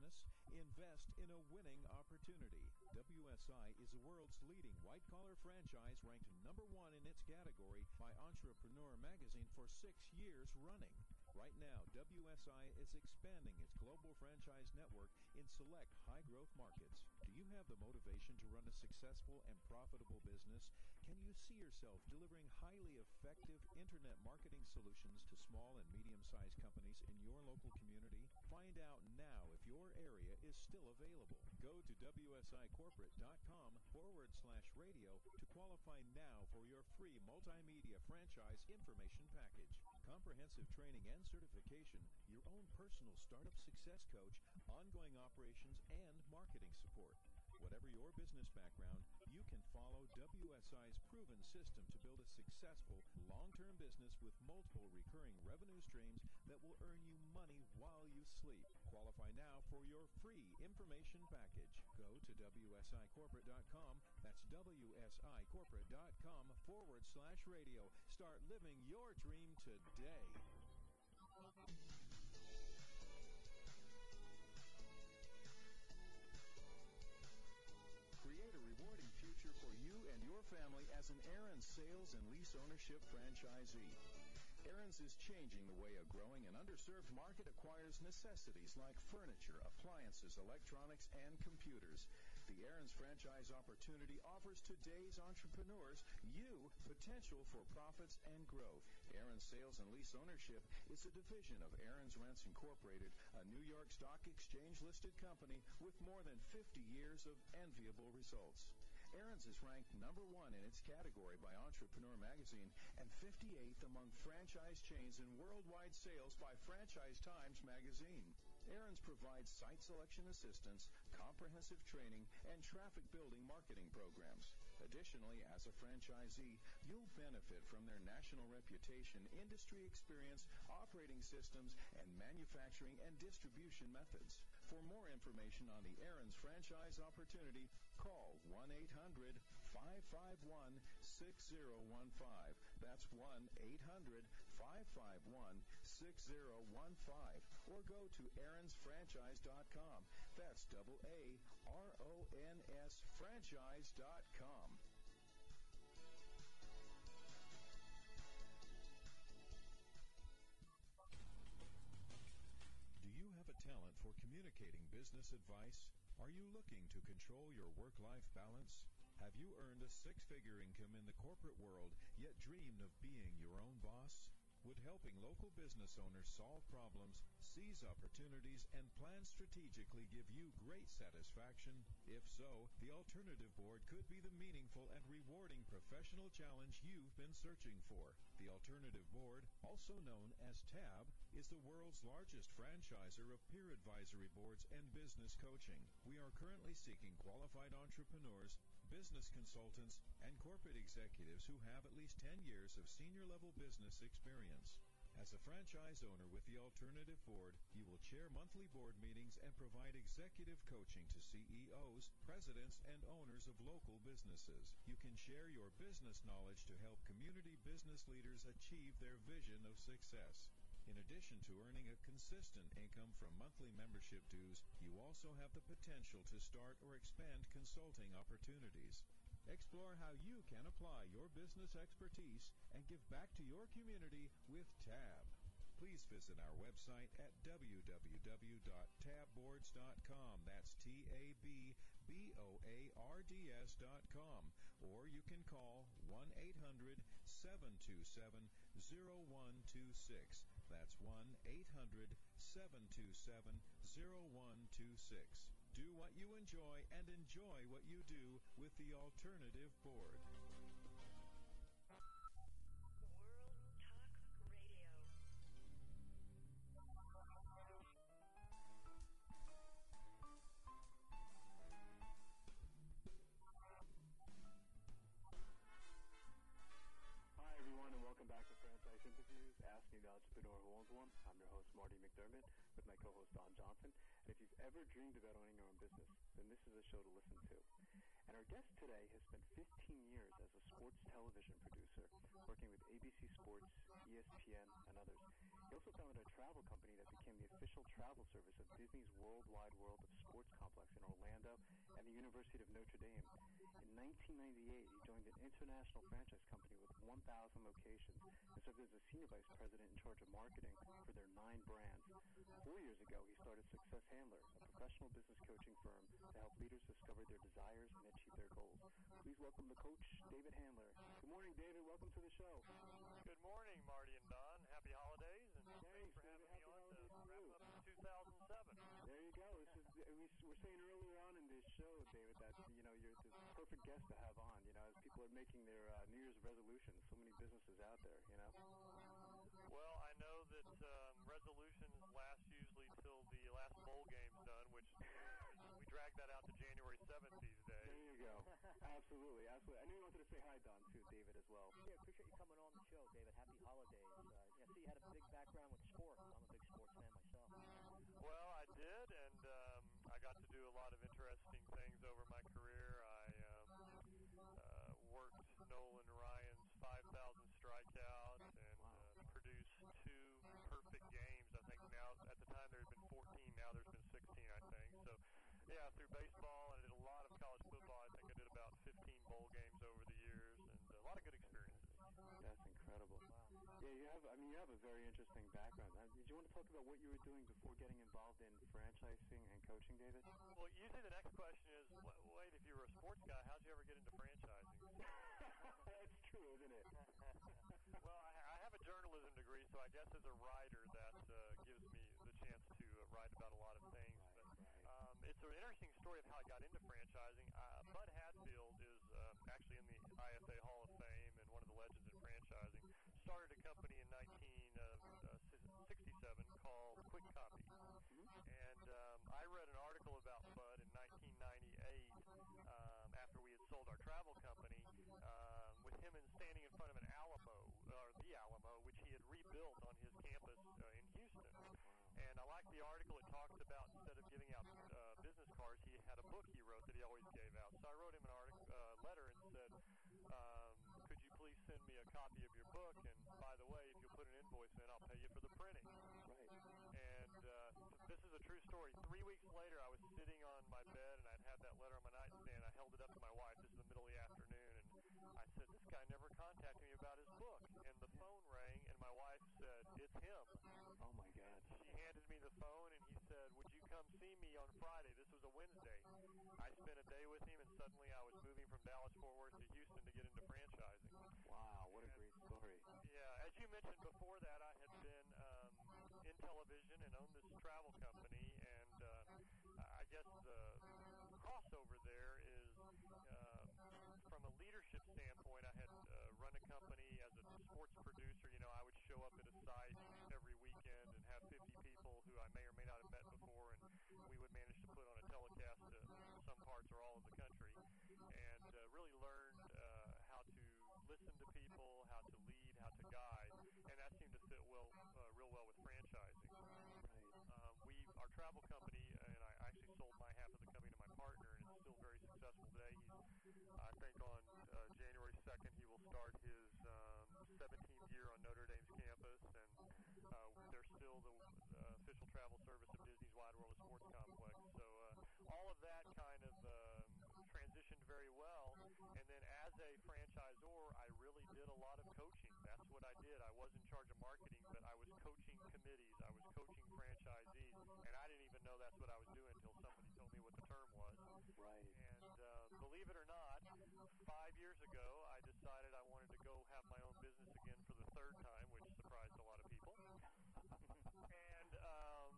business? Invest in a winning opportunity. WSI is the world's leading white collar franchise ranked number one in its category by Entrepreneur Magazine for six years running. Right now, WSI is expanding its global franchise network in select high growth markets. Do you have the motivation to run a successful and profitable business? Can you see yourself delivering highly effective internet marketing solutions to small and medium sized companies in your local community? Find out now if your area is still available. Go to WSIcorporate.com forward slash radio to qualify now for your free multimedia franchise information package. Comprehensive training and certification, your own personal startup success coach, ongoing operations, and marketing support. Whatever your business background, you can follow WSI's proven system to build a successful, long-term business with multiple recurring revenue streams that will earn you money while you sleep. Qualify now for your free information package. Go to WSIcorporate.com. That's WSIcorporate.com forward slash radio. Start living your dream today. Create a rewarding future for you and your family as an Aaron's sales and lease ownership franchisee. Aaron's is changing the way a growing and underserved market acquires necessities like furniture, appliances, electronics, and computers. The Aaron's franchise opportunity offers today's entrepreneurs you potential for profits and growth. Aaron's Sales and Lease Ownership is a division of Aaron's Rents Incorporated, a New York Stock Exchange listed company with more than 50 years of enviable results. Aaron's is ranked number one in its category by Entrepreneur Magazine and 58th among franchise chains in worldwide sales by Franchise Times Magazine. Aaron's provides site selection assistance, comprehensive training, and traffic building marketing programs. Additionally, as a franchisee, you'll benefit from their national reputation, industry experience, operating systems, and manufacturing and distribution methods. For more information on the Aaron's franchise opportunity, call 1-800-551-6015. That's 1-800-551-6015. Or go to aaronsfranchise.com. That's double A-R-O-N-S franchise.com. Do you have a talent for communicating business advice? Are you looking to control your work-life balance? Have you earned a six-figure income in the corporate world, yet dreamed of being your own boss? Would helping local business owners solve problems, seize opportunities, and plan strategically give you great satisfaction? If so, the Alternative Board could be the meaningful and rewarding professional challenge you've been searching for. The Alternative Board, also known as TAB, is the world's largest franchisor of peer advisory boards and business coaching. We are currently seeking qualified entrepreneurs, business consultants, and corporate executives who have at least 10 years of senior level business experience. As a franchise owner with the Alternative Board, you will chair monthly board meetings and provide executive coaching to CEOs, presidents, and owners of local businesses. You can share your business knowledge to help community business leaders achieve their vision of success. In addition to earning a consistent income from monthly membership dues, you also have the potential to start or expand consulting opportunities. Explore how you can apply your business expertise and give back to your community with TAB. Please visit our website at www.tabboards.com. That's T-A-B-B-O-A-R-D-S.com. Or you can call 1-800-727-0126. That's 1-800-727-0126. Do what you enjoy and enjoy what you do with the Alternative Board. This is a show to listen to. And our guest today has spent 15 years as a sports television producer, working with ABC Sports, ESPN, and others. He also founded a travel company that became the official travel service of Disney's Worldwide World of Sports Complex in Orlando and the University of Notre Dame. In 1998, he joined an international franchise company with 1,000 locations and served as a senior vice president in charge of marketing for their nine brands. Four years ago, he started Success Handler, a professional business coaching firm to help leaders discover their desires and achieve their goals. Please welcome the coach, David Handler. Good morning, David. Welcome to the show. Good morning, Marty and Don. Happy holidays, and Thanks, thanks for David. having me Happy on to wrap up 2007. We were saying earlier on in this show, David, that you know you're the perfect guest to have on. You know, as people are making their uh, New Year's resolutions, so many businesses out there. You know. Well, I know that um, resolutions last usually till the last bowl game's done, which we drag that out to January 7th these days. There you go. absolutely, absolutely. I knew you wanted to say hi, Don, too, David, as well. Yeah, appreciate you coming on the show, David. Happy holidays. Uh, yeah, see, you had a big background with sports. I'm a big sports fan myself. Well, I did, and I got to do a lot of interesting things over my career. I um, uh, worked Nolan Ryan's 5,000 strikeout and uh, produced two perfect games. I think now, at the time, there had been 14. Now there's been 16, I think. So, yeah, through baseball, and I did a lot of college football. I think I did about 15 bowl games over the years, and a lot of good experiences. That's incredible. Yeah, you have. I mean, you have a very interesting background. Uh, did you want to talk about what you were doing before getting involved in franchising and coaching, David? Well, usually the next question is, wait, if you were a sports guy, how'd you ever get into franchising? That's true, isn't it? well, I, I have a journalism degree, so I guess as a writer, that uh, gives me the chance to uh, write about a lot of things. But um, it's an interesting story of how I got into franchising. Uh, Bud Hatfield is uh, actually in the IFA Hall of Fame and one of the legends. Started a company in 1967 called Kwik Kopy. And um, I read an article about Bud in 1998 um, after we had sold our travel company um, with him in standing in front of an Alamo, or the Alamo, which he had rebuilt on his campus uh, in Houston. And I like the article. It talks about instead of giving out uh, business cards, he had a book he wrote that he always gave out. So I wrote him an article, uh, letter and said, um, "Could you please send me a copy of your book? And by the way, if you'll put an invoice in, I'll pay you for the printing." Right. And uh, this is a true story. Three weeks later, I was sitting on my bed and I'd had that letter on my nightstand. I held it up to my wife. This is the middle of the afternoon, and I said, "This guy never contacted me about his book." And the phone rang, and my wife said, "It's him." Oh my God. She handed me the phone, and he said, "Would you come see me on Friday?" This was a Wednesday. I spent a day with him, and suddenly I was moving from Dallas Fort Worth to Houston to get into franchising. Wow, as you mentioned before that, I had been um, in television and owned this travel company, and uh, I guess the crossover there is um, from a leadership standpoint. I had uh, run a company as a sports producer. You know, I would show up at a site every weekend and have 50 people who I may or may not have met before, and we would manage to put on a telecast to some parts or all of the country, and uh, really learned uh, how to listen to people, how to lead, how to guide, and that seemed to fit well, uh, real well with franchising. Right. Um, we, our travel company, and I actually sold my half of the company to my partner, and it's still very successful today. He's, I think, on uh, January 2nd, he will start his um, 17th year on Notre Dame's campus, and uh, they're still the uh, official travel service of Disney's Wide World of Sports Complex. So uh, all of that kind of um, transitioned very well, and then as a franchisor, I really did a lot of coaching. That's what I did. I was in charge of marketing, but I was coaching committees. I was coaching franchisees, and I didn't even know that's what I was doing until somebody told me what the term was. Right. And uh, believe it or not, five years ago, I decided I wanted to go have my own business again for the third time, which surprised a lot of people. and um,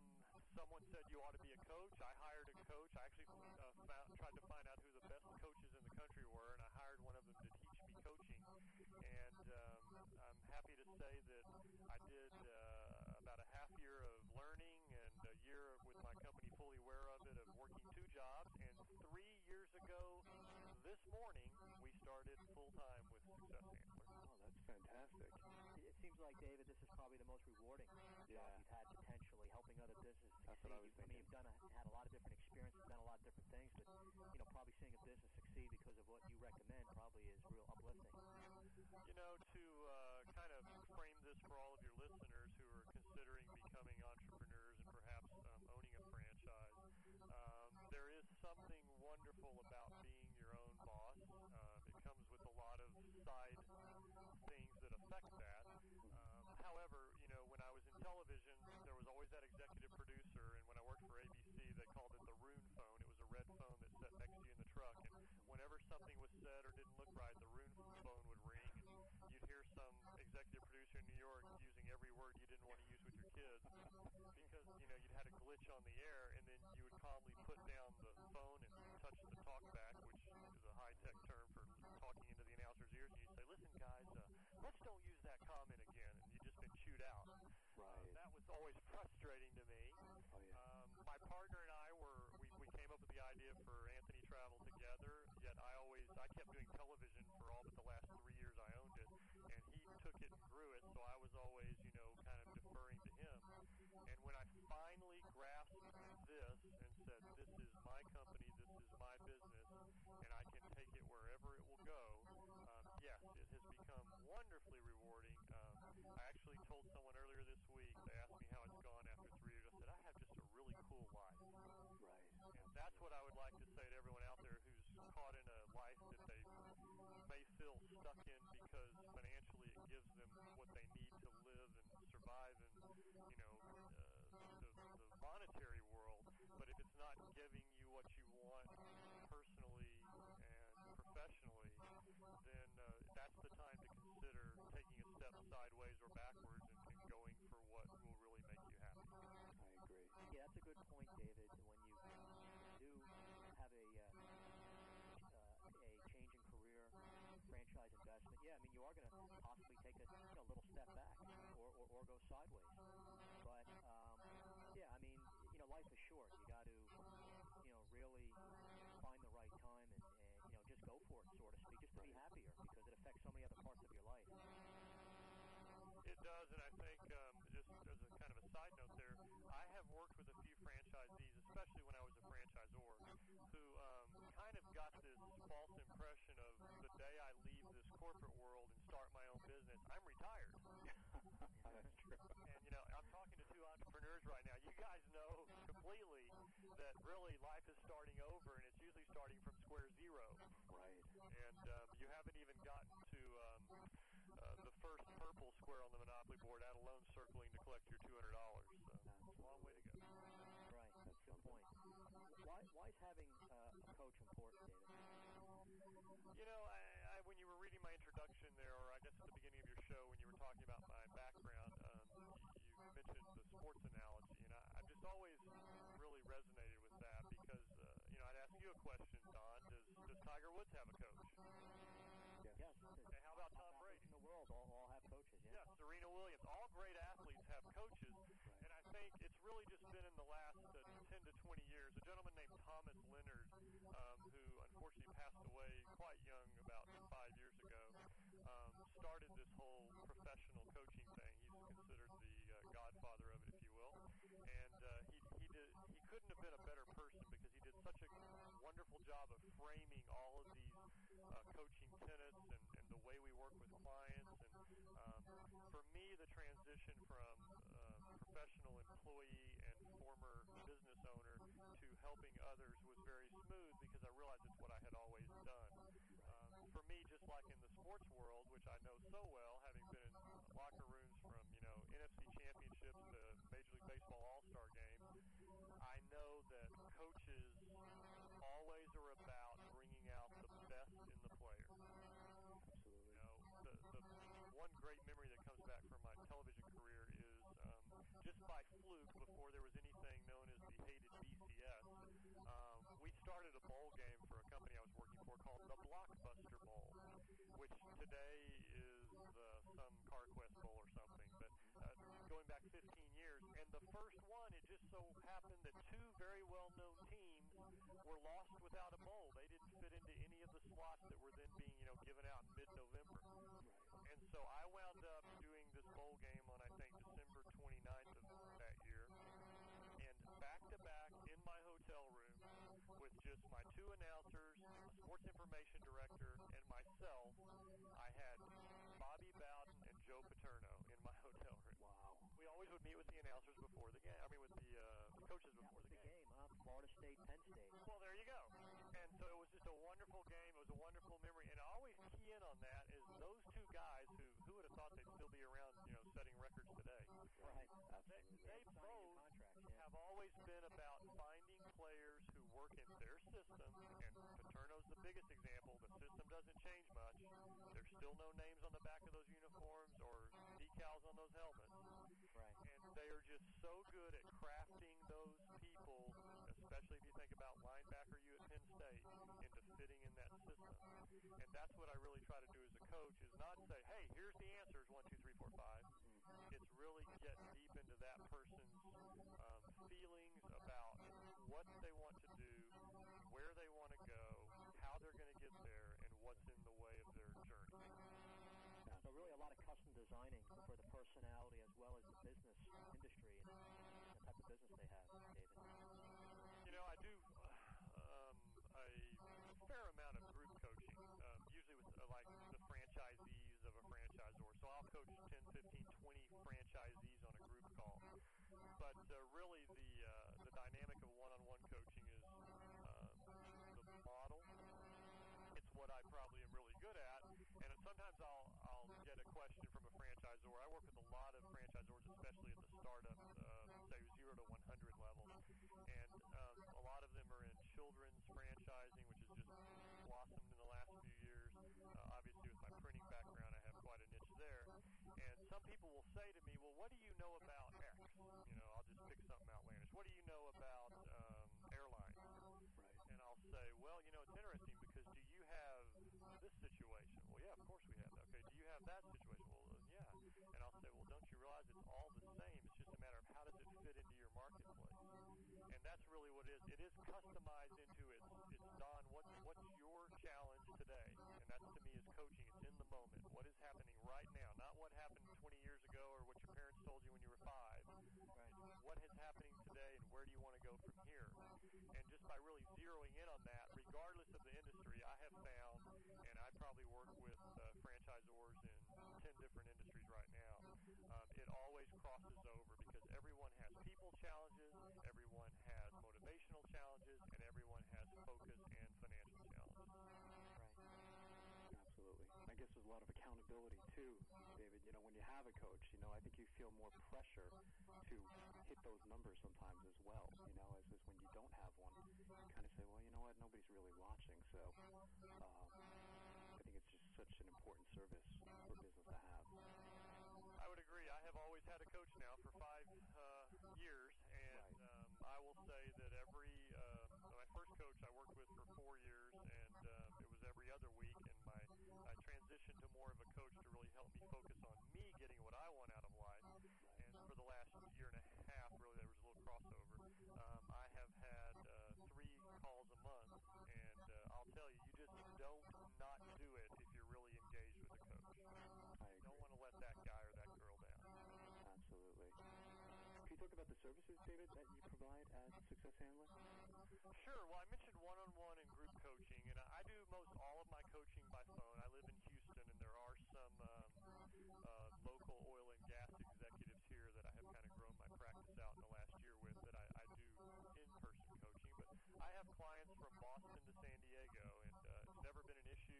someone said you ought to be a coach. I hired a coach. I actually uh, found, tried to find out who the best coaches in the country were, and I hired one of them to teach me coaching. And um, I'm happy to say that I did uh, about a half year of learning and a year with my company fully aware of it, of working two jobs. And three years ago, this morning, we started full time with Success Handler. Oh, that's fantastic. It, it seems like, David, this is probably the most rewarding Yeah. job you've had potentially, helping other businesses That's succeed. what I was You- I mean, you've done a, had a lot of different experiences, done a lot of different things, but you know, probably seeing a business succeed because of what you recommend probably is real uplifting. You know, to uh, kind of frame this for all of your listeners who are considering considering becoming entrepreneurs and perhaps um, owning a franchise. Um, there is something wonderful about being your own boss. Um, it comes with a lot of side things that affect that. Um, however, you know, when I was in television, there was always that executive producer, and when I worked for ABC, they called it the Roone phone. It was a red phone that sat next to you in the truck, and whenever something was said or didn't look right, the Roone phone would ring, and you'd hear some executive producer in New York using every word you didn't want to use with your kids because you know you'd had a glitch on the air, and then you would calmly put down the phone and touch the talkback, which is a high tech term for talking into the announcer's ears, and you'd say, "Listen, guys, uh, let's don't use that comment again," and you'd just been chewed out. Right. Uh, that was always frustrating to me. Oh yeah. Um, my partner and I were we, we came up with the idea for Anthony Travel together. Yet I always I kept doing television for all but the last three years I owned it, and he took it and grew it. So I was always you know kind of deferring to him. And when I finally grasped this and said, "This is my company, this is my business, and I can take it wherever it will go," um, yes, it has become wonderfully rewarding. Um, I actually told someone earlier this week. They asked me how it's gone after three years. I said I have just a really cool life. Right. And that's what I would like to say to everyone out there who's caught in a life that they may feel stuck in because financially it gives them what they need to live and survive in, you know, or, go sideways. But um, yeah, I mean you know life is short. You got to you know really find the right time and, and you know just go for it, so to speak, just to be happier because it affects so many other parts of your life. It does, and I think um, just as a kind of a side note there, I have worked with a few franchisees, especially when I was a franchisor, who um, kind of got this false impression of the day I leave this corporate world and start my own business, I'm retired. That's true. And you know, I'm talking to two entrepreneurs right now. You guys know completely that really life is starting over, and it's usually starting from square zero. Right. And um, you haven't even gotten to um, uh, the first purple square on the Monopoly board, out alone circling to collect your $200. So, it's a long way to go. Right, that's a good point. Why, why is having uh, a coach important, David? You know, I, I, when you were reading my introduction there, or I guess at the beginning of your show, when you were talking about my background, um, you, you mentioned the sports analogy, and I, I've just always really resonated with that because, uh, you know, I'd ask you a question, Don. Does, does Tiger Woods have a coach? Yes. Yes. Okay, how about Tom Brady? In the world, all, all have coaches. Yeah. Yes, Serena Williams. All great athletes have coaches, and I think it's really just been in the last uh, 10 to 20 years. A gentleman named Thomas Leonard, um, who unfortunately passed away quite young about five years ago, um, started this whole professional coaching thing. He's considered the uh, godfather of it, if you will. And uh, he he did he couldn't have been a better person because he did such a wonderful job of framing all of these uh, coaching tenets and, and the way we work with clients. And um, for me, the transition from uh, professional employee and former business owner to helping others was very smooth because I realized it's what I had always done. Um, for me, just like in the sports world, which I know so well, having been in locker rooms from you know NFC championships to Major League Baseball All Star games, I know that coaches always are about bringing out the best in the player. Absolutely. You know, the, the one great memory that comes back from my television career is um, just by fluke, before there was anything known as the hated BCS, um, we started a bowl game for a company I was working for called the Blockbuster Bowl, which today is the some CarQuest Bowl or something, 15 years. And the first one, it just so happened that two very well-known teams were lost without a bowl. They didn't fit into any of the slots that were then being, you know, given out in mid-November. And so I wound up doing this bowl game on, I think, December 29th of that year. And back to back in my hotel room with just my two announcers, a sports information director, and myself, I had Bobby Bowden and Joe Paterno in my hotel room. Wow. We always would meet with the announcers before the game. I mean, with the, uh, the coaches before the the game. game, huh? Florida State, Penn State. Well, there you go. And so it was just a wonderful game. It was a wonderful memory. And I always key in on that is those two guys who who would have thought they'd still be around, you know, setting records today. Right. They, they both yeah. have always been about finding players who work in their system. And Paterno's the biggest example. The system doesn't change much. There's still no names on the back of those uniforms or decals on those helmets. They are just so good at crafting those people, especially if U think about linebacker you at Penn State, into fitting in that system. And that's what I really try to do as a coach is not say, hey, here's the answers, one, two, three, four, five. It's really get deep into that person's um, feelings about what they want to do, where they want to go, how they're going to get there, and what's in the way of their journey. Really a lot of custom designing for the personality as well as the business industry and the type of business they have, David. You know, I do um, a fair amount of group coaching, um, usually with uh, like the franchisees of a franchisor. So I'll coach 10, 15, 20 franchisees on a group call. But uh, really, the uh, franchisor. I work with a lot of franchisors, especially at the startup, uh, say zero to 100 level, and um, a lot of them are in children's franchising, which has just blossomed in the last few years. Uh, obviously, with my printing background, I have quite a niche there. And some people will say to me, "Well, what do you know about X?" You know, I'll just pick something outlandish. What do you know about um, airlines? Right. And I'll say, well, you know, it's interesting because do you have this situation? Well, yeah, of course we have that. Okay, do you have that situation? Well, uh, yeah. And I'll say, well, don't you realize it's all the same? It's just a matter of how does it fit into your marketplace? And that's really what it is. It is customized into its it's Don, what's what's your challenge today? And that's to me is coaching. It's in the moment. What is happening right now? Not what happened 20 years ago or what your parents told you when you were five. Right. What is happening today and where do you want to go from here? And just by really zeroing in on that, regardless of the industry, I have found, and I probably work with uh, franchisors in 10 different industries right now, um, it always crosses over because everyone has people challenges, everyone motivational challenges, and everyone has focus and financial challenges. Right. Absolutely. I guess there's a lot of accountability too, David. You know, when you have a coach, you know, I think you feel more pressure to hit those numbers sometimes as well. You know, as, as when you don't have one, you kind of say, well, you know what, nobody's really watching. So um, I think it's just such an important service for business to have. I would agree. I have always had a coach now for five uh, years, and um, I will say that every um, my first coach I worked with for four years, and um, it was every other week. And my I transitioned to more of a coach to really help me focus on me getting what I want out of life. And for the last year and a half, really, there was a little crossover. Um, I have had uh, three calls a month, and uh, I'll tell you, you just don't not do it if talk about the services, David, that you provide as Success Handler? Sure. Well, I mentioned one-on-one and group coaching, and I I do most all of my coaching by phone. I live in Houston, and there are some um, uh, local oil and gas executives here that I have kind of grown my practice out in the last year with that I, I do in-person coaching. But I have clients from Boston to San Diego, and uh, it's never been an issue.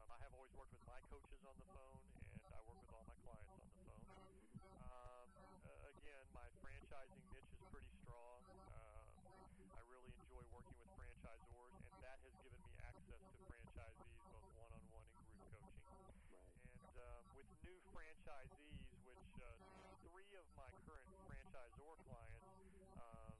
Um, I have always worked with my coaches on the phone, and I work with all my clients on the phone. Um, uh, again, my franchising niche is pretty strong. Um, I really enjoy working with franchisors, and that has given me access to franchisees both one-on-one and group coaching. Right. And um, with new franchisees, which uh, three of my current franchisor clients um,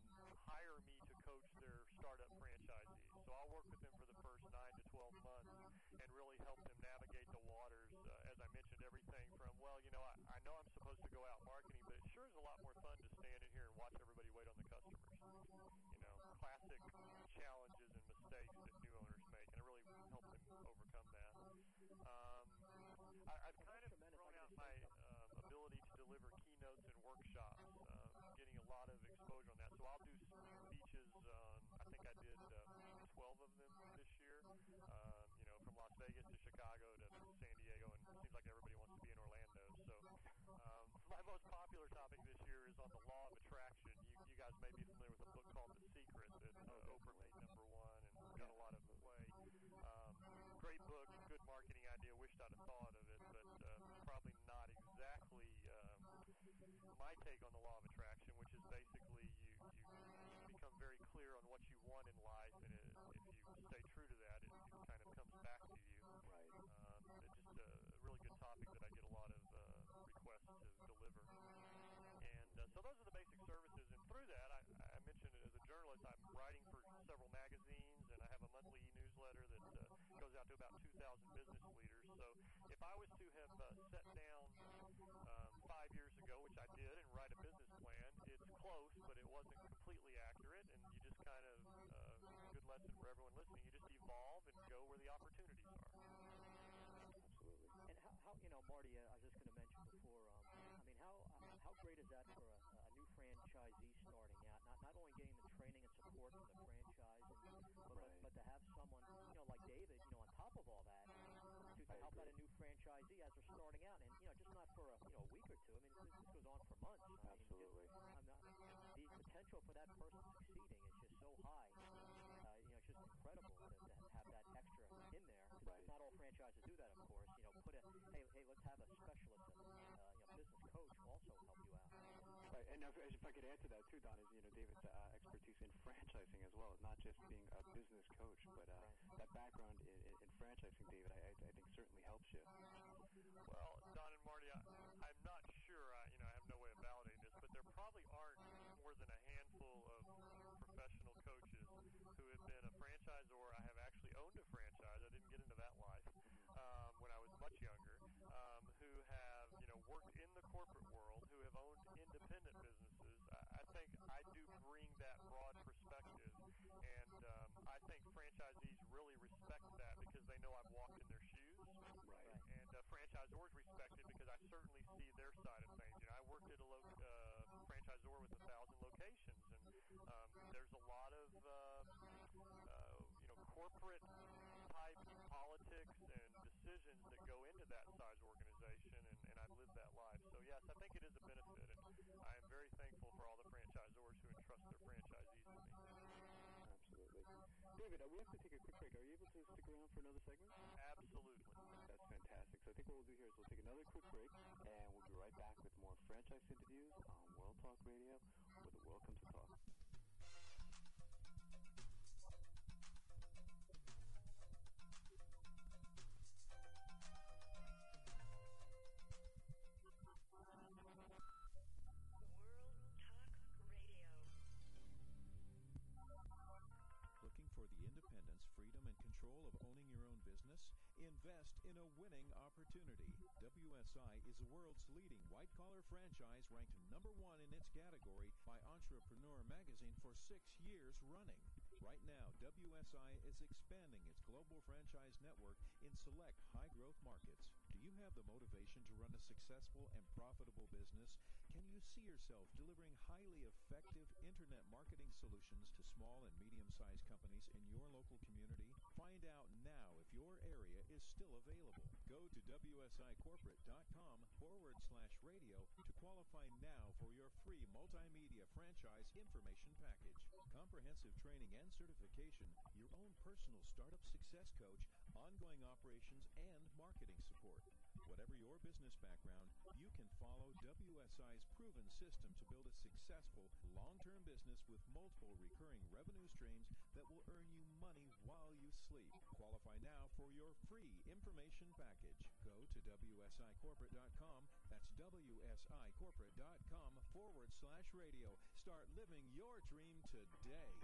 hire me to coach their startup franchisees. So I'll work with them for the first nine to 12 months and really help them navigate the waters. Uh, as I mentioned, everything from, well, you know, I, I know I'm supposed to go out marketing, but it sure is a lot more fun to stand in here and watch everybody wait on the customers. You know, classic challenges and mistakes that new owners make, and I really help them overcome that. Um, I, I've kind of Tremendous. thrown I out can my just say um, ability to deliver keynotes and workshops, um, getting a lot of exposure on that. So I'll do speeches on, I think I did uh, 12 of them this year, um, you know, from Las Vegas to Chicago to San Diego, and it seems like everybody wants to be in Orlando. So um, my most popular topic this year is on the law of attraction. You, you guys may be familiar with a book called The Secret that uh, Oprah made number one and got a lot of play. Um, great book, good marketing idea. Wished I'd have thought of it, but uh, probably not exactly um, my take on the law of attraction, what you want in life, and it, if you stay true to that, it, it kind of comes back to you. Right. Um, it's just a, really good topic that I get a lot of uh, requests to deliver. And uh, so those are the basic services. And through that, I, I mentioned as a journalist, I'm writing for several magazines, and I have a monthly e-newsletter that uh, goes out to about 2,000 business leaders. So if I was to have uh, sat down um, five years ago, which I did, and write a business plan, it's close, but it wasn't completely accurate. And you just kind of, uh, good lesson for everyone listening, you just evolve and go where the opportunities are. Absolutely. And how, how you know, Marty, uh, I was just going to mention before. Um, I mean, how uh, how great is that for a, a new franchisee starting out? Not not only getting the training and support from the franchise, and, but, Right. but but to have someone, you know, like David, you know, on top of all that, to, to I help out a new franchisee as they're starting out, and you know, just not for a you know a week or two. I mean, this, this goes on for months. I mean, just- Absolutely. I'm not, the potential for that person succeeding is just so high. Uh, you know, it's just incredible to, to have that extra in there. 'Cause Right. Not all franchises do that, of course. You know, put a hey, hey, let's have a specialist, a, uh, you know, business coach also help you out. Right, and if, if I could add to that too, Don, is you know David's uh, expertise in franchising as well, not just being a business coach, but uh, that background in, in, in franchising, David, I, I I think certainly helps you. Well, Don and Marty, I, I'm not sure. I, you know, I have no way of validating this, but there probably aren't more than a handful of professional coaches who have been a franchisor. I have actually owned a franchise. I didn't get into that life um, when I was much younger. Um, who have you know worked in the corporate world, who have owned independent businesses. I, I think I do bring that broad perspective, and um, I think franchisees really respect that because they know I've walked in their shoes Right. and uh, franchisors respect it because I certainly see their side of things. You know, I worked at a lo- uh, franchisor with a thousand locations, and um, there's a lot of uh, uh, you know corporate type politics and decisions that go into that size organization, and, and I've lived that life. So yes, I think it is a benefit, and I am very thankful for all the franchisors who entrust their franchisees to me. Absolutely. David, uh, we have to take a quick break. Are you able to stick around for another segment? Absolutely. That's fantastic. So I think what we'll do here is we'll take another quick break, and we'll be right back with more franchise interviews on Talk Radio, where the world comes to talk. Looking for the independence, freedom, and control of owning your own business? Invest in a winning opportunity. WSI is the world's leading franchise ranked number one in its category by Entrepreneur Magazine for six years running. Right now, WSI is expanding its global franchise network in select high growth markets. Do you have the motivation to run a successful and profitable business? Can you see yourself delivering highly effective internet marketing solutions to small and medium sized companies in your local community? Find out now if your area is still available. Go to WSIcorporate.com forward slash radio to qualify now for your free multimedia franchise information package. Comprehensive training and certification, your own personal startup success coach, ongoing operations, and marketing support. Whatever your business background, you can follow WSI's proven system to build a successful, long term business with multiple recurring revenue streams that will earn you money while you sleep. Qualify now for your free information package. Go to WSIcorporate.com. That's WSIcorporate.com forward slash radio. Start living your dream today.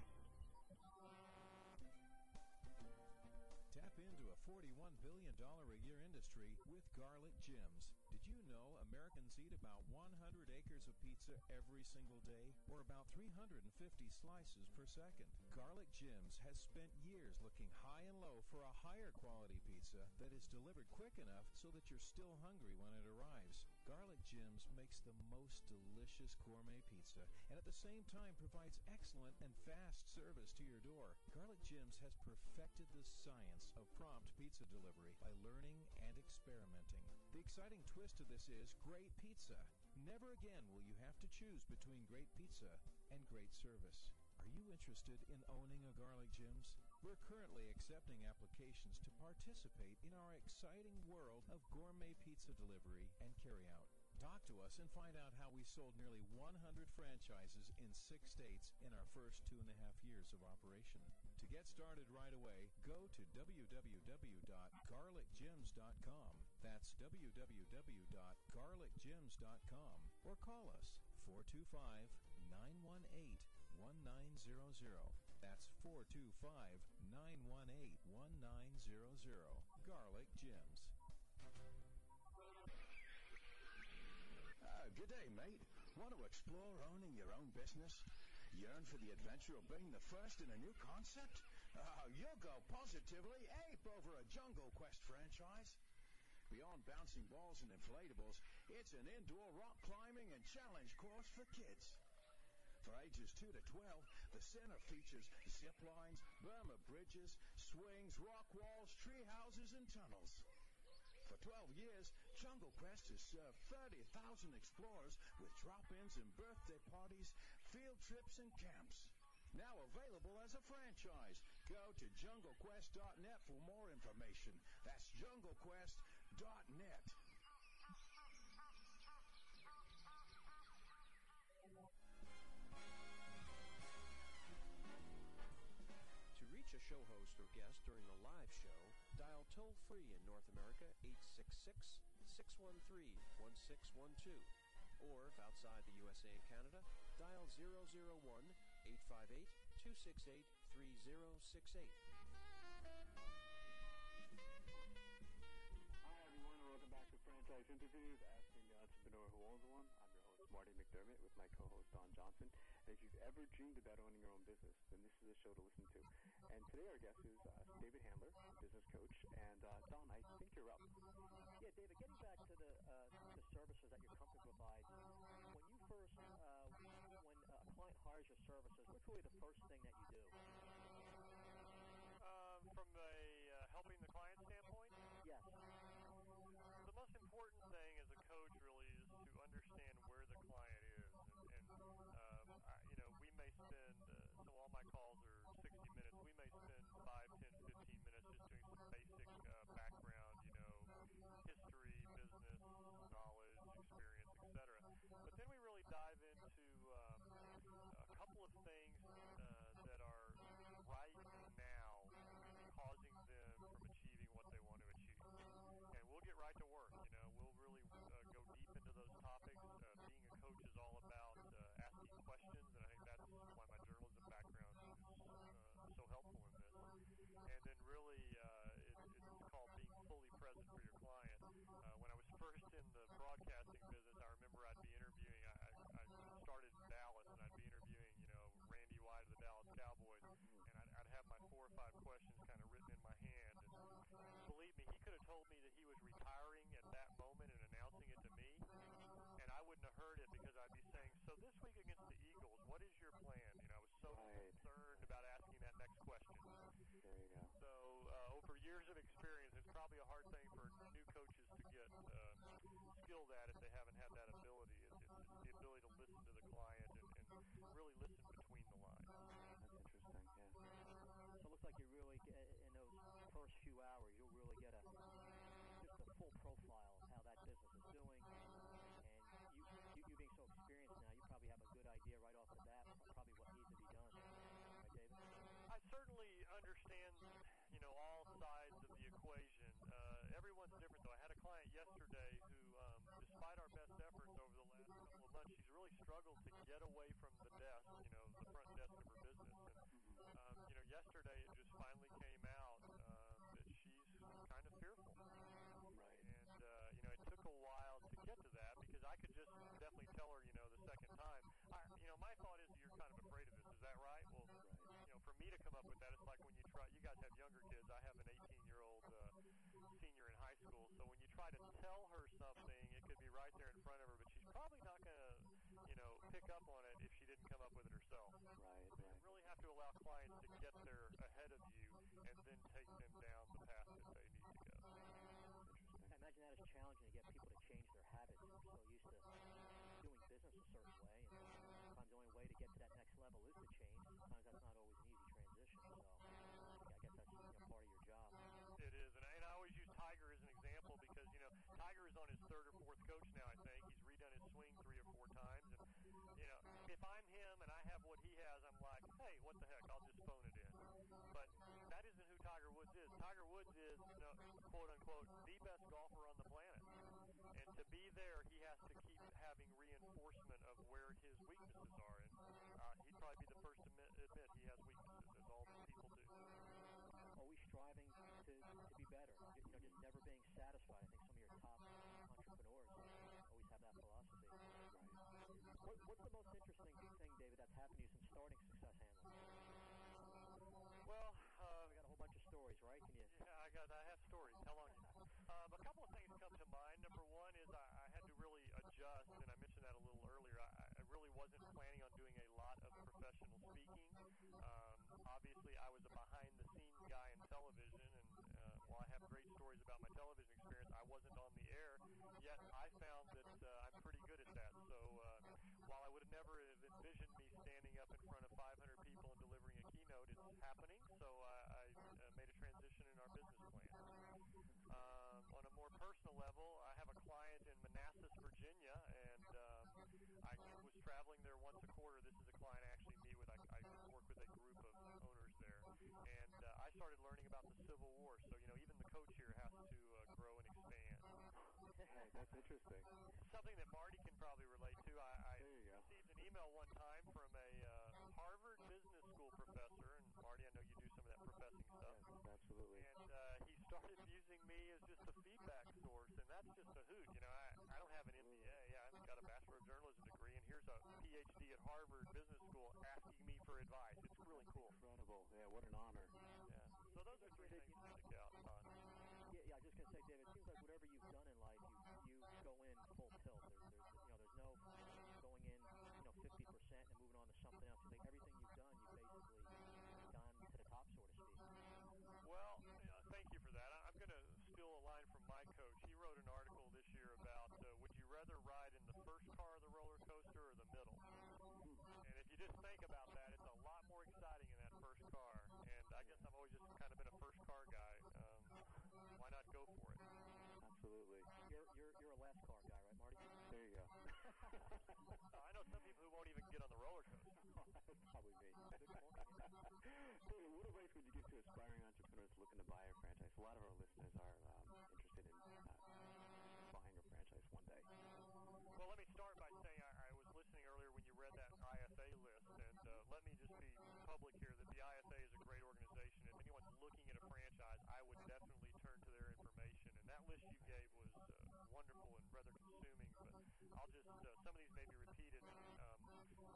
Tap into a $41 billion a year industry with Garlic Jim's. Did you know Americans eat about 100 acres of pizza every single day, or about 350 slices per second? Garlic Jim's has spent years looking high and low for a higher quality pizza that is delivered quick enough so that you're still hungry when it arrives. Garlic Jim's makes the most delicious gourmet pizza and at the same time provides excellent and fast service to your door. Garlic Jim's has perfected the science of prompt pizza delivery by learning and experimenting. The exciting twist to this is great pizza. Never again will you have to choose between great pizza and great service. Are you interested in owning a Garlic Jim's? We're currently accepting applications to participate in our exciting world of gourmet pizza delivery and carryout. Talk to us and find out how we sold nearly 100 franchises in six states in our first two and a half years of operation. To get started right away, go to www.garlicjims.com. That's www.garlicjims.com or call us 425 918 1900. That's 425 918 1900. Garlic Jim's. Uh, good day, mate. Want to explore owning your own business? Yearn for the adventure of being the first in a new concept? Uh, you'll go positively ape over a Jungle Quest franchise. Beyond bouncing balls and inflatables, it's an indoor rock climbing and challenge course for kids. For ages 2 to 12, the center features zip lines, Burma bridges, swings, rock walls, tree houses, and tunnels. For 12 years, Jungle Quest has served 30,000 explorers with drop-ins and birthday parties, field trips, and camps. Now available as a franchise. Go to junglequest.net for more information. That's junglequest.net. a show host or guest during a live show, dial toll free in North America 866 613 1612. Or if outside the USA and Canada, dial 001 858 268 3068. Hi, everyone, welcome back to Franchise Interviews, Asking the Entrepreneur Who Owns One. I'm your host, Marty McDermott, with my co-host, Don Johnson. And if you've ever dreamed about owning your own business, then this is a show to listen to. And today our guest is uh, David Handler, business coach. And uh, Don, I think you're up. Yeah, David, getting back to the uh, the services that your company provides, when you first, uh, when a client hires your services, what's really the first thing that you do? Um, from a uh, helping the client standpoint, Yes. Broadcasting business, I remember I'd be interviewing. I, I, started in Dallas, and I'd be interviewing, you know, Randy White of the Dallas Cowboys, and I'd, I'd have my four or five questions kind of written in my hand. And believe me, he could have told me that he was retiring at that moment and announcing it to me, and I wouldn't have heard it because I'd be saying, "So this week against the Eagles, what is your plan?" You know, I was so Right. concerned about asking that next question. There you go. So uh, over years of experience, it's probably a hard thing for new coaches to get uh, skilled at if they haven't had that ability. It's, it's, it's the ability to listen to the client and, and really listen between the lines. That's interesting, yeah. So it looks like you really get, in those first few hours, you'll really get a just a full profile of how that business is doing. And you, you, you being so experienced now, you probably have a good idea right off the bat, probably what needs to be done. Right, David? I certainly understand, you know, all sides of the equation. Uh, everyone's different, though. I had a client yesterday who, um, despite our best efforts over the last couple of months, she's really struggled to get away from the desk, you know, the front desk of her business. And, um, you know, yesterday it just finally came out um, that she's kind of fearful. Right. And, uh, you know, it took a while to get to that because I could just definitely tell her, you know, the second time. I, you know, my thought is that you're kind of afraid of this. Is that right? Well, you know, for me to come up with that, it's like when you try. You guys have younger kids. I have an 18-year-old uh, senior in high school. So when you try to tell her something, it could be right there in front of her, but she's probably not going to, you know, pick up on it if she didn't come up with it herself. Right, You right. really have to allow clients to get there ahead of you and then take them down the path that they need to go. Interesting. I imagine that is challenging to get people to change their habits. They're so used to on his third or fourth coach now. I think he's redone his swing three or four times, and you know, if I'm him and I have what he has, I'm like, hey, what the heck? I'll just phone it in. But that isn't who Tiger Woods is. Tiger Woods is, you know, quote unquote, the best golfer on the planet. And to be there, he has to keep having reinforcement of where his weaknesses are. And uh, he'd probably be the first to admit, admit he has weaknesses, as all people do. Always striving to, to be better. You, you know, just never being satisfied. I think some of your top entrepreneurs always have that philosophy. Right. What, what's the most interesting thing, David, that's happened to you since starting Success Handler? Well, uh, We got a whole bunch of stories, right? Can you? Yeah, I got. I have stories. How long? Um, a couple of things come to mind. Number one is I, I had to really adjust, and I mentioned that a little earlier. I, I really wasn't planning on doing a lot of professional speaking. Um, obviously, I was a behind-the-scenes guy in television, and uh, while I have great stories about my television experience, I wasn't on the air. Yet I found that uh, I'm pretty good at that. So uh, while I would have never have envisioned me up in front of 500 people and delivering a keynote, it's happening. So I, I made a transition in our business plan. Um, on a more personal level, I have a client in Manassas, Virginia, and um, I was traveling there once a quarter. This is a client I actually meet with. I, I work with a group of owners there, and uh, I started learning about the Civil War. So you know, even the coach here has to uh, grow and expand. Hey, that's interesting. Something that Marty can probably relate to. I, I There you go. received an email one time from a uh, Harvard Business School professor, and Marty, I know you do some of that professing stuff. Yes, absolutely. And uh, he started using me as just a feedback source, and that's just a hoot. You know, I, I don't have an MBA. Yeah, I've got a Bachelor of Journalism degree, and here's a PhD at Harvard Business School asking me for advice. It's really cool. Incredible. Yeah, what an honor. Yeah. So those are three things that stick out. Don. Yeah, yeah. I was just gonna say, David. It seems like whatever you've done in life, you you go full tilt. There's, you know, there's no going in, you know, fifty percent and moving on to something else. Think everything you've done, you've basically gone to the top, so to speak. Well, uh, thank you for that. I- I'm going to steal a line from my coach. He wrote an article this year about uh, would you rather ride in the first car of the roller coaster or the middle? And if you just think about that, it's a lot more exciting in that first car. And I guess I've always just kind of been a Absolutely. You're you're you're a last car guy, right, Marty? There you go. I know some people who won't even get on the roller coaster. That's probably me. David, what advice would you give to aspiring entrepreneurs looking to buy a franchise? A lot of our listeners are um, interested in uh, buying a franchise one day. Well, let me start by saying I, I was listening earlier when you read that IFA list, and uh, let me just be public here that the IFA is a great organization. If anyone's looking at a franchise, I would definitely turn to their information. And that list you gave was uh, wonderful and rather consuming, but I'll just, uh, some of these may be repeated. Um,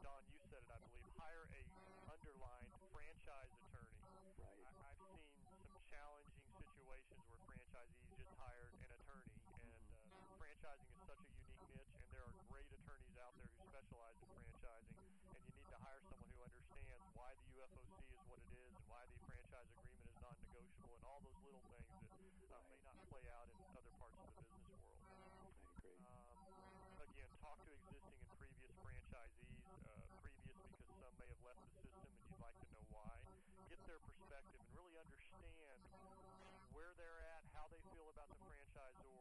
Don, you said it, I believe. Hire a underlined franchise attorney. Right. I, I've seen some challenging situations where franchisees just hired an attorney, and uh, franchising is such a unique niche, and there are great attorneys out there who specialize in franchising, and you need to hire someone who understands why the UFOC is what it is, and why the franchise agreement is non-negotiable, and all those little things that uh, may not play out in other parts of the business world. I agree. Um, again, talk to existing and previous franchisees, uh, previous because some may have left the system and you'd like to know why. Get their perspective and really understand where they're at, how they feel about the franchisor,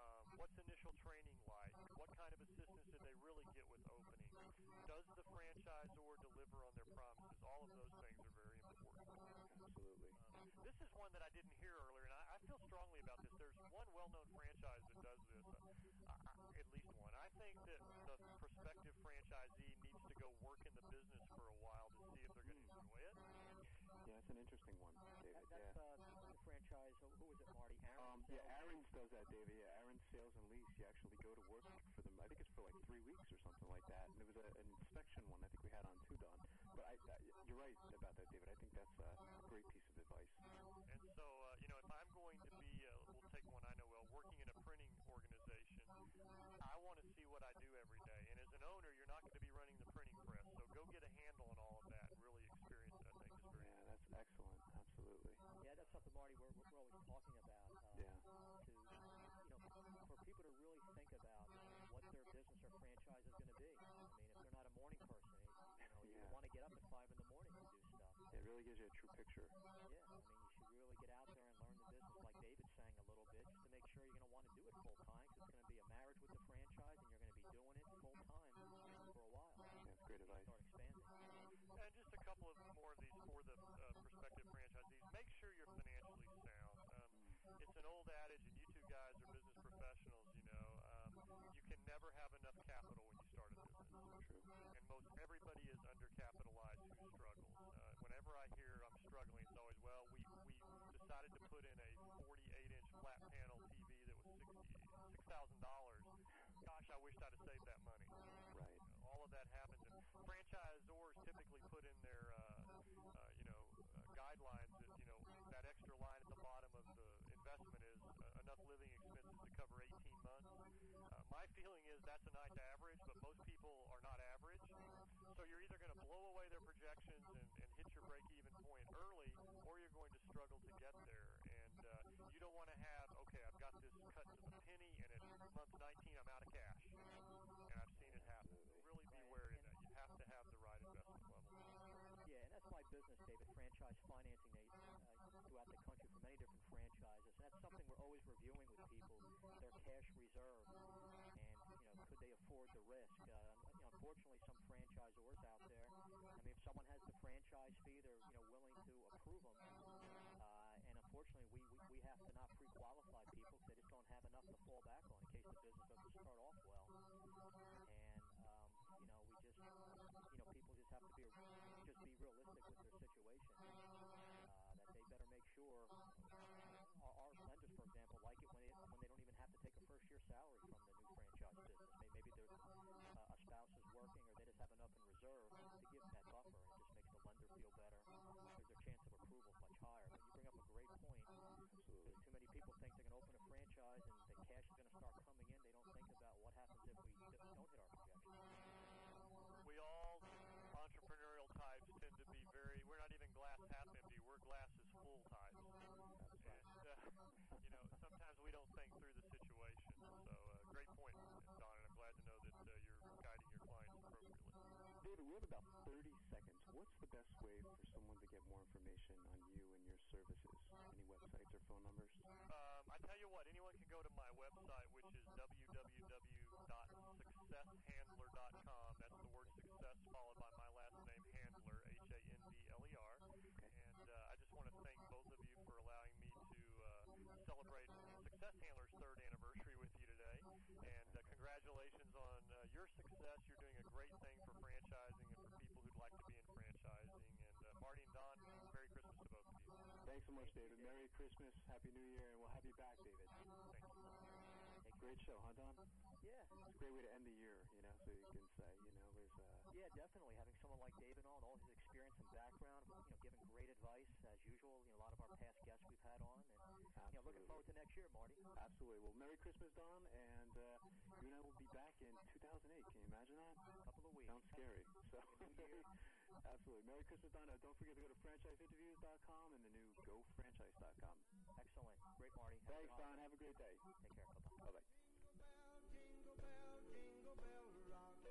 um, what's initial training like, what kind of assistance did they really get with opening, does the franchisor deliver on their promises? All of those things are very important. Absolutely. Um, this is one that I didn't hear earlier, and I, I feel strongly about this. There's one well-known franchise that does this, uh, I, at least one. I think that the prospective franchisee needs to go work in the business for a while to see if they're going to enjoy it. Yeah, it's an interesting one, David. That's yeah. uh, the franchise. Who, who was it, Marty? Aaron. Um, yeah, Aaron's does that, David. Yeah, Aaron's Sales and Lease. You actually go to work for them. I think it's for like three weeks or something like that. And it was a, an inspection one. I think we had on too, Don. But I, I, you're right about that, David. I think that's a, a great piece of advice. And so, uh, you know, if I'm going to be, uh, we'll take one I know well, working in a printing organization, I want to see what I do every day. And as an owner, you're not going to be running the that's something, Marty, we're, we're always talking about. Uh, yeah. To, you know, for people to really think about what their business or franchise is going to be. I mean, if they're not a morning person, you know, yeah. you want to get up at 5 in the morning to do stuff. It really gives you a true picture. Yeah. I mean, you should really get out there and learn the business, like David sang a little bit, just to make sure you're going to want to do it full time because it's going to be a marriage with the franchise and you're going to be doing it full time for a while. That's great advice. Start expanding. And just a couple of more of these for the uh, adage, and you two guys are business professionals. You know, um, you can never have enough capital when you start a business. True. And most everybody is undercapitalized who struggles. Uh, whenever I hear I'm struggling, it's always well. We we decided to put in a 48 inch flat panel TV that was sixty six thousand dollars. Gosh, I wished I'd have saved that money. Right. All of that happens, and franchisors typically put in their, uh, you know, uh, guidelines that you know that extra line at the bottom of the investment is uh, enough living expenses to cover 18 months. Uh, my feeling is that's a nice average, but most people are not average. So you're either going to blow away their projections and, and hit your break-even point early, or you're going to struggle to get there. And uh, you don't want to have, okay, I've got this cut to the penny, and at month 19 I'm out of cash. And I've seen it happen. Really be wary of that. You have to have the right investment level. Yeah, and that's my business, David, franchise financing they, uh, throughout the country for many different franchises. And that's something we're always reviewing with people, their cash reserve, and, you know, could they afford the risk? Uh, you know, unfortunately, some franchisors out there, I mean, if someone has the franchise fee, they're, you know, willing to approve them. Uh, and unfortunately, we, we, we have to not pre-qualify people because they just don't have enough to fall back on in case the business doesn't start off well. And, um, you know, we just, you know, people just have to be just be realistic with their salary from the new franchise business. Maybe, maybe their uh, a spouse is working, or they just have enough in reserve to give them that buffer. It just makes the lender feel better. There's their chance of approval much higher. But you bring up a great point. Because too many people think they're going to open a franchise and the cash is going to start coming in. They don't think about what happens if we don't hit our projections. We all entrepreneurial types tend to be very. We're not even glass half empty. We're glass is full types. And uh, you know, sometimes we don't think through the situation. So, uh, great point, Don, and I'm glad to know that uh, you're guiding your clients appropriately. David, have about 30 seconds. What's the best way for someone to get more information on you and your services? Any websites or phone numbers? Um, I tell you what, anyone can go to my website, which is www.successhandler.com. That's the word success followed by my last name, Handler, H A N D L E R. And uh, I just want to thank both of you for allowing me to uh, celebrate Success Handler's third anniversary with you today. And uh, congratulations on uh, your success. You're doing a great thing for franchising and for people who'd like to be in franchising. And uh, Marty and Don, Merry Christmas to both of you. Thanks so much, David. Merry Christmas, Happy New Year, and we'll have you back, David. Thank you. Great show, huh, Don? Yeah. It's a great way to end the year, you know, so you can say, you know, there's uh, Yeah, definitely. Having someone like David on, all his experience and background, you know, giving great advice as usual. You know, a lot of our past guests we've had on, and you know, looking forward to next year, Marty. Absolutely. Well, Merry Christmas, Don, and uh, you and I will be back in 2008. Can you imagine that? sounds scary. So, absolutely. Merry Christmas, Donna. Don't forget to go to franchiseinterviews.com and the new gofranchise.com. Excellent. Great, Marty. Have Thanks, Don. Have a great day. Take care. Bye-bye. Jingle bell, jingle bell rock,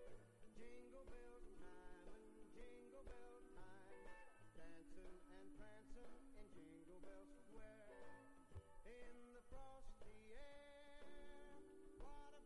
jingle bell time and jingle bell time, dancing and prancing in Jingle Bell Square, in the frosty air. What a